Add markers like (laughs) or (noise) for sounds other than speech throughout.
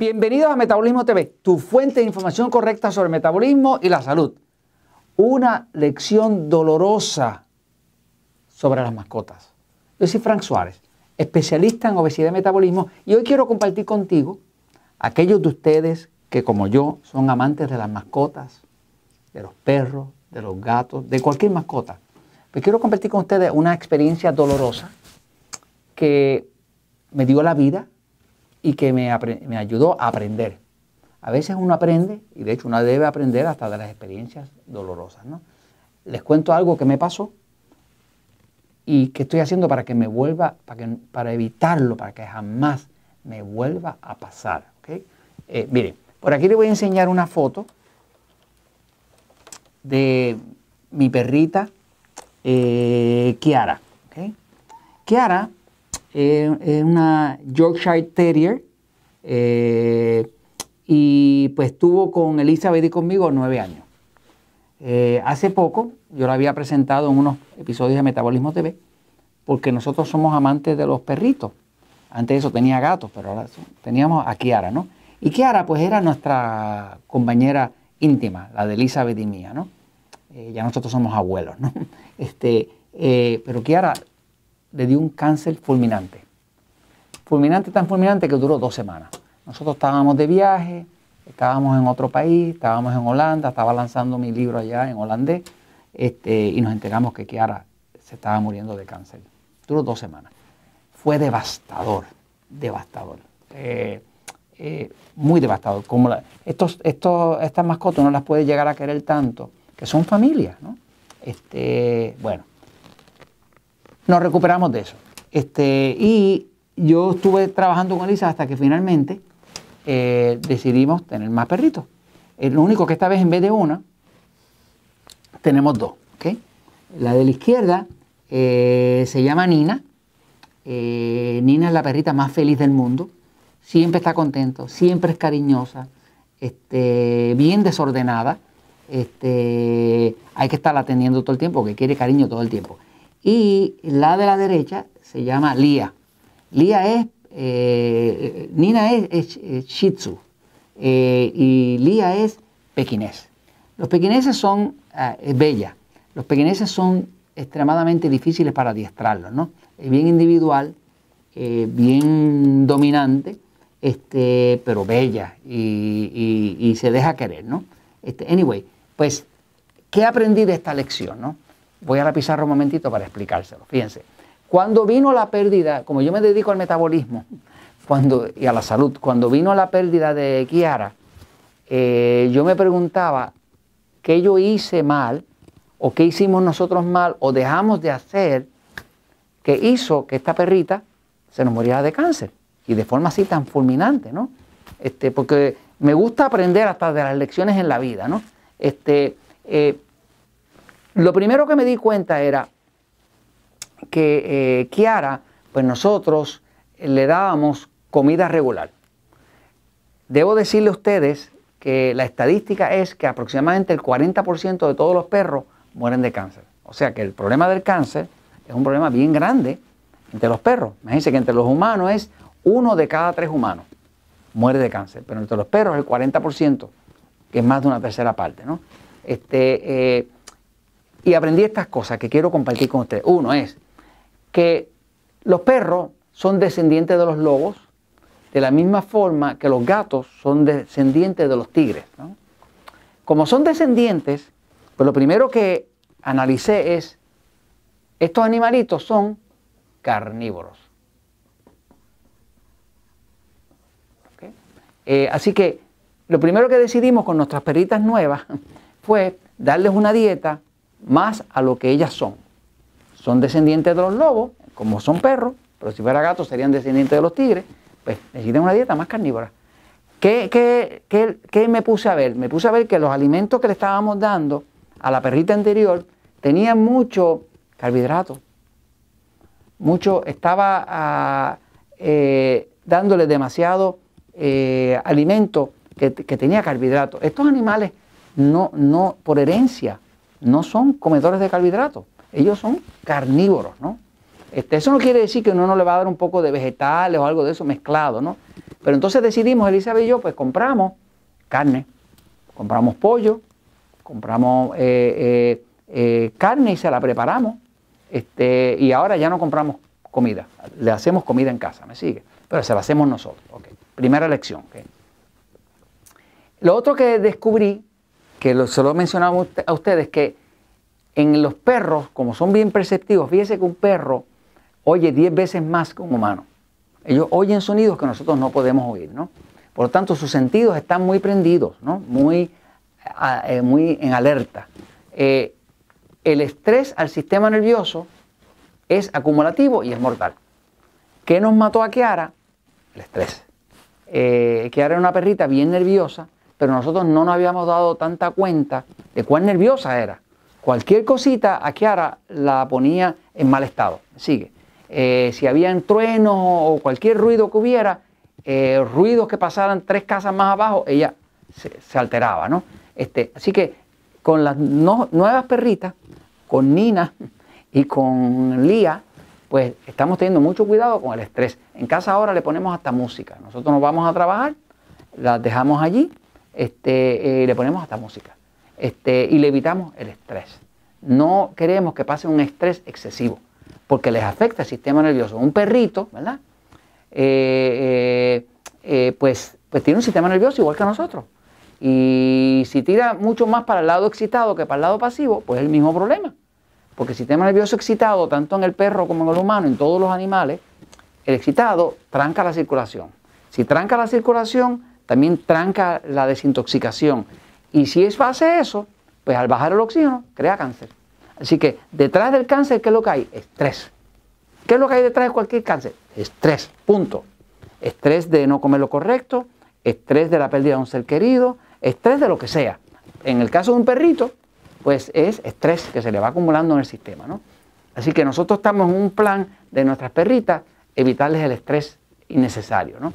Bienvenidos a Metabolismo TV, tu fuente de información correcta sobre metabolismo y la salud. Una lección dolorosa sobre las mascotas. Yo soy Frank Suárez, especialista en obesidad y metabolismo, y hoy quiero compartir contigo aquellos de ustedes que como yo son amantes de las mascotas, de los perros, de los gatos, de cualquier mascota. Pues quiero compartir con ustedes una experiencia dolorosa que me dio la vida y que me, ayudó a aprender. A veces uno aprende, y de hecho uno debe aprender hasta de las experiencias dolorosas. ¿no? Les cuento algo que me pasó y que estoy haciendo para que me vuelva, para, que, para evitarlo, para que jamás me vuelva a pasar. ¿okay? Eh, miren, por aquí les voy a enseñar una foto de mi perrita eh, Kiara. ¿okay? Kiara es una Yorkshire Terrier eh, y pues estuvo con Elizabeth y conmigo nueve años. Eh, hace poco yo la había presentado en unos episodios de Metabolismo TV porque nosotros somos amantes de los perritos. Antes eso tenía gatos, pero ahora teníamos a Kiara, ¿no? Y Kiara pues era nuestra compañera íntima, la de Elizabeth y mía, ¿no? Eh, ya nosotros somos abuelos, ¿no? (laughs) Este, pero Kiara le dio un cáncer fulminante. Fulminante, tan fulminante que duró dos semanas. Nosotros estábamos de viaje, estábamos en otro país, estábamos en Holanda, estaba lanzando mi libro allá en holandés, este, y nos enteramos que Kiara se estaba muriendo de cáncer. Duró dos semanas. Fue devastador, devastador. Eh, eh, muy devastador. Como estos, estos, estas mascotas no las puede llegar a querer tanto, que son familias, ¿no? Este, bueno, nos recuperamos de eso. Este, y yo estuve trabajando con Elisa hasta que finalmente eh, decidimos tener más perritos. Es lo único que esta vez en vez de una, tenemos dos. La de la izquierda eh, se llama Nina. Eh, Nina es la perrita más feliz del mundo. Siempre está contento, siempre es cariñosa, este, bien desordenada. Este, hay que estarla atendiendo todo el tiempo porque quiere cariño todo el tiempo. Y la de la derecha se llama Lía. Lía es, eh, Nina es, Shih Tzu eh, y Lía es pequinés. Los pequineses son, ah, es bella, los pequineses son extremadamente difíciles para adiestrarlos, ¿no? Es bien individual, eh, bien dominante, este, pero bella y, se deja querer, ¿no? Este, anyway, pues, ¿qué aprendí de esta lección, no? Voy a la pizarra un momentito para explicárselo. Fíjense, cuando vino la pérdida, como yo me dedico al metabolismo cuando, y a la salud, cuando vino la pérdida de Kiara, eh, yo me preguntaba qué yo hice mal o qué hicimos nosotros mal o dejamos de hacer que hizo que esta perrita se nos muriera de cáncer y de forma así tan fulminante, ¿no? Este, porque me gusta aprender hasta de las lecciones en la vida, ¿no? Este, eh, lo primero que me di cuenta era que eh, Kiara, pues nosotros le dábamos comida regular. Debo decirle a ustedes que la estadística es que aproximadamente el 40% de todos los perros mueren de cáncer. O sea que el problema del cáncer es un problema bien grande entre los perros. Imagínense que entre los humanos es uno de cada tres humanos muere de cáncer, pero entre los perros el 40%, que es más de una tercera parte. ¿no? Este, eh, y aprendí estas cosas que quiero compartir con ustedes. Uno es que los perros son descendientes de los lobos, de la misma forma que los gatos son descendientes de los tigres. Como son descendientes, pues lo primero que analicé es, estos animalitos son carnívoros. Eh, así que lo primero que decidimos con nuestras perritas nuevas (laughs) fue darles una dieta más a lo que ellas son. Son descendientes de los lobos, como son perros, pero si fuera gatos serían descendientes de los tigres, pues necesitan una dieta más carnívora. ¿Qué, me puse a ver? Me puse a ver que los alimentos que le estábamos dando a la perrita anterior tenían mucho carbohidrato. Mucho, estaba ah, eh, dándole demasiado eh, alimento que, que, tenía carbohidrato. Estos animales no, no, por herencia, no son comedores de carbohidratos, ellos son carnívoros, ¿no? Este, eso no quiere decir que uno no le va a dar un poco de vegetales o algo de eso mezclado, ¿no? Pero entonces decidimos, Elizabeth y yo, pues compramos carne, compramos pollo, compramos eh, eh, eh, carne y se la preparamos. Este, y ahora ya no compramos comida, le hacemos comida en casa, ¿me sigue? Pero se la hacemos nosotros. Primera lección. Lo otro que descubrí, que lo, se lo he mencionado a ustedes, que en los perros, como son bien perceptivos, fíjese que un perro oye 10 veces más que un humano. Ellos oyen sonidos que nosotros no podemos oír, ¿no? Por lo tanto, sus sentidos están muy prendidos, ¿no? Muy, eh, muy en alerta. Eh, el estrés al sistema nervioso es acumulativo y es mortal. ¿Qué nos mató a Kiara? El estrés. Eh, Kiara era una perrita bien nerviosa, pero nosotros no nos habíamos dado tanta cuenta de cuán nerviosa era. Cualquier cosita a Kiara la ponía en mal estado. Sigue. Eh, si habían truenos o cualquier ruido que hubiera, eh, ruidos que pasaran tres casas más abajo, ella se, alteraba, ¿no? Este, así que con las nuevas perritas, con Nina (laughs) y con Lía, pues estamos teniendo mucho cuidado con el estrés. En casa ahora le ponemos hasta música. Nosotros nos vamos a trabajar, las dejamos allí, este, eh, le ponemos hasta música. Este, y le evitamos el estrés. No queremos que pase un estrés excesivo porque les afecta el sistema nervioso. Un perrito, ¿verdad? Eh, eh, pues, pues tiene un sistema nervioso igual que nosotros. Y si tira mucho más para el lado excitado que para el lado pasivo, pues es el mismo problema. Porque el sistema nervioso excitado, tanto en el perro como en el humano, en todos los animales, el excitado tranca la circulación. Si tranca la circulación, también tranca la desintoxicación. Y si es hace eso, pues al bajar el oxígeno, crea cáncer. Así que detrás del cáncer, ¿qué es lo que hay? Estrés. ¿Qué es lo que hay detrás de cualquier cáncer? Estrés, punto. Estrés de no comer lo correcto, estrés de la pérdida de un ser querido, estrés de lo que sea. En el caso de un perrito, pues es estrés que se le va acumulando en el sistema. ¿no? Así que nosotros estamos en un plan de nuestras perritas evitarles el estrés innecesario. ¿no?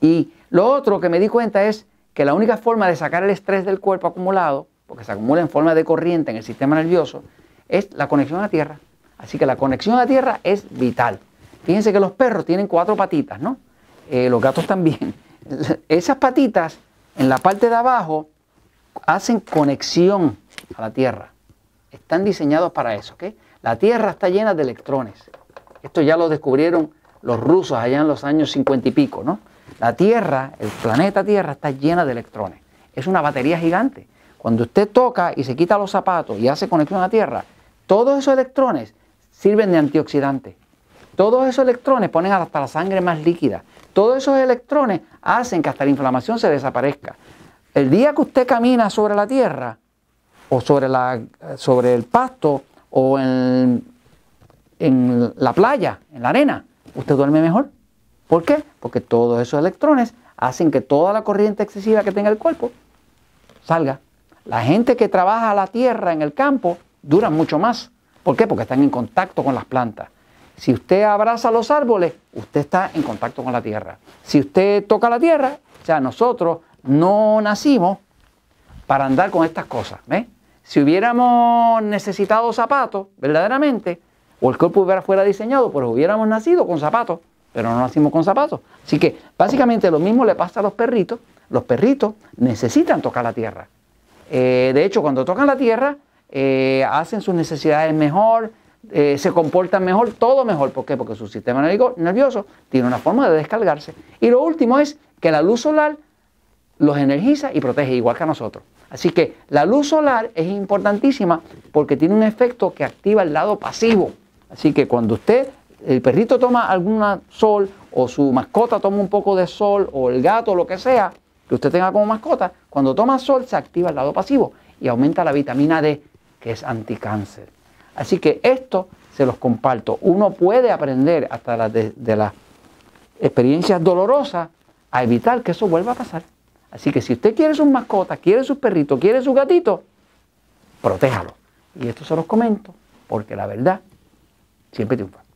Y lo otro que me di cuenta es que la única forma de sacar el estrés del cuerpo acumulado porque se acumula en forma de corriente en el sistema nervioso, es la conexión a tierra. Así que la conexión a tierra es vital. Fíjense que los perros tienen cuatro patitas, ¿no? Eh, los gatos también. (laughs) Esas patitas en la parte de abajo hacen conexión a la tierra. Están diseñados para eso, ¿ok? La tierra está llena de electrones. Esto ya lo descubrieron los rusos allá en los años 50 y pico, ¿no? La tierra, el planeta Tierra está llena de electrones. Es una batería gigante. Cuando usted toca y se quita los zapatos y hace conexión a la Tierra, todos esos electrones sirven de antioxidante. Todos esos electrones ponen hasta la sangre más líquida. Todos esos electrones hacen que hasta la inflamación se desaparezca. El día que usted camina sobre la tierra o sobre, la, sobre el pasto o en, en la playa, en la arena, usted duerme mejor. ¿Por qué? Porque todos esos electrones hacen que toda la corriente excesiva que tenga el cuerpo salga. La gente que trabaja la tierra en el campo dura mucho más. ¿Por qué? Porque están en contacto con las plantas. Si usted abraza los árboles, usted está en contacto con la tierra. Si usted toca la tierra, o sea, nosotros no nacimos para andar con estas cosas. Si hubiéramos necesitado zapatos, verdaderamente, o el cuerpo hubiera fuera diseñado, pues hubiéramos nacido con zapatos, pero no nacimos con zapatos. Así que básicamente lo mismo le pasa a los perritos. Los perritos necesitan tocar la tierra. Eh, de hecho, cuando tocan la tierra, eh, hacen sus necesidades mejor, eh, se comportan mejor, todo mejor. ¿Por qué? Porque su sistema nervioso tiene una forma de descargarse. Y lo último es que la luz solar los energiza y protege, igual que a nosotros. Así que la luz solar es importantísima porque tiene un efecto que activa el lado pasivo. Así que cuando usted, el perrito toma algún sol o su mascota toma un poco de sol o el gato lo que sea, que usted tenga como mascota, cuando toma sol se activa el lado pasivo y aumenta la vitamina D, que es anticáncer. Así que esto se los comparto. Uno puede aprender hasta de, de las experiencias dolorosas a evitar que eso vuelva a pasar. Así que si usted quiere sus mascotas, quiere sus perritos, quiere sus gatitos, protéjalo. Y esto se los comento porque la verdad siempre triunfa.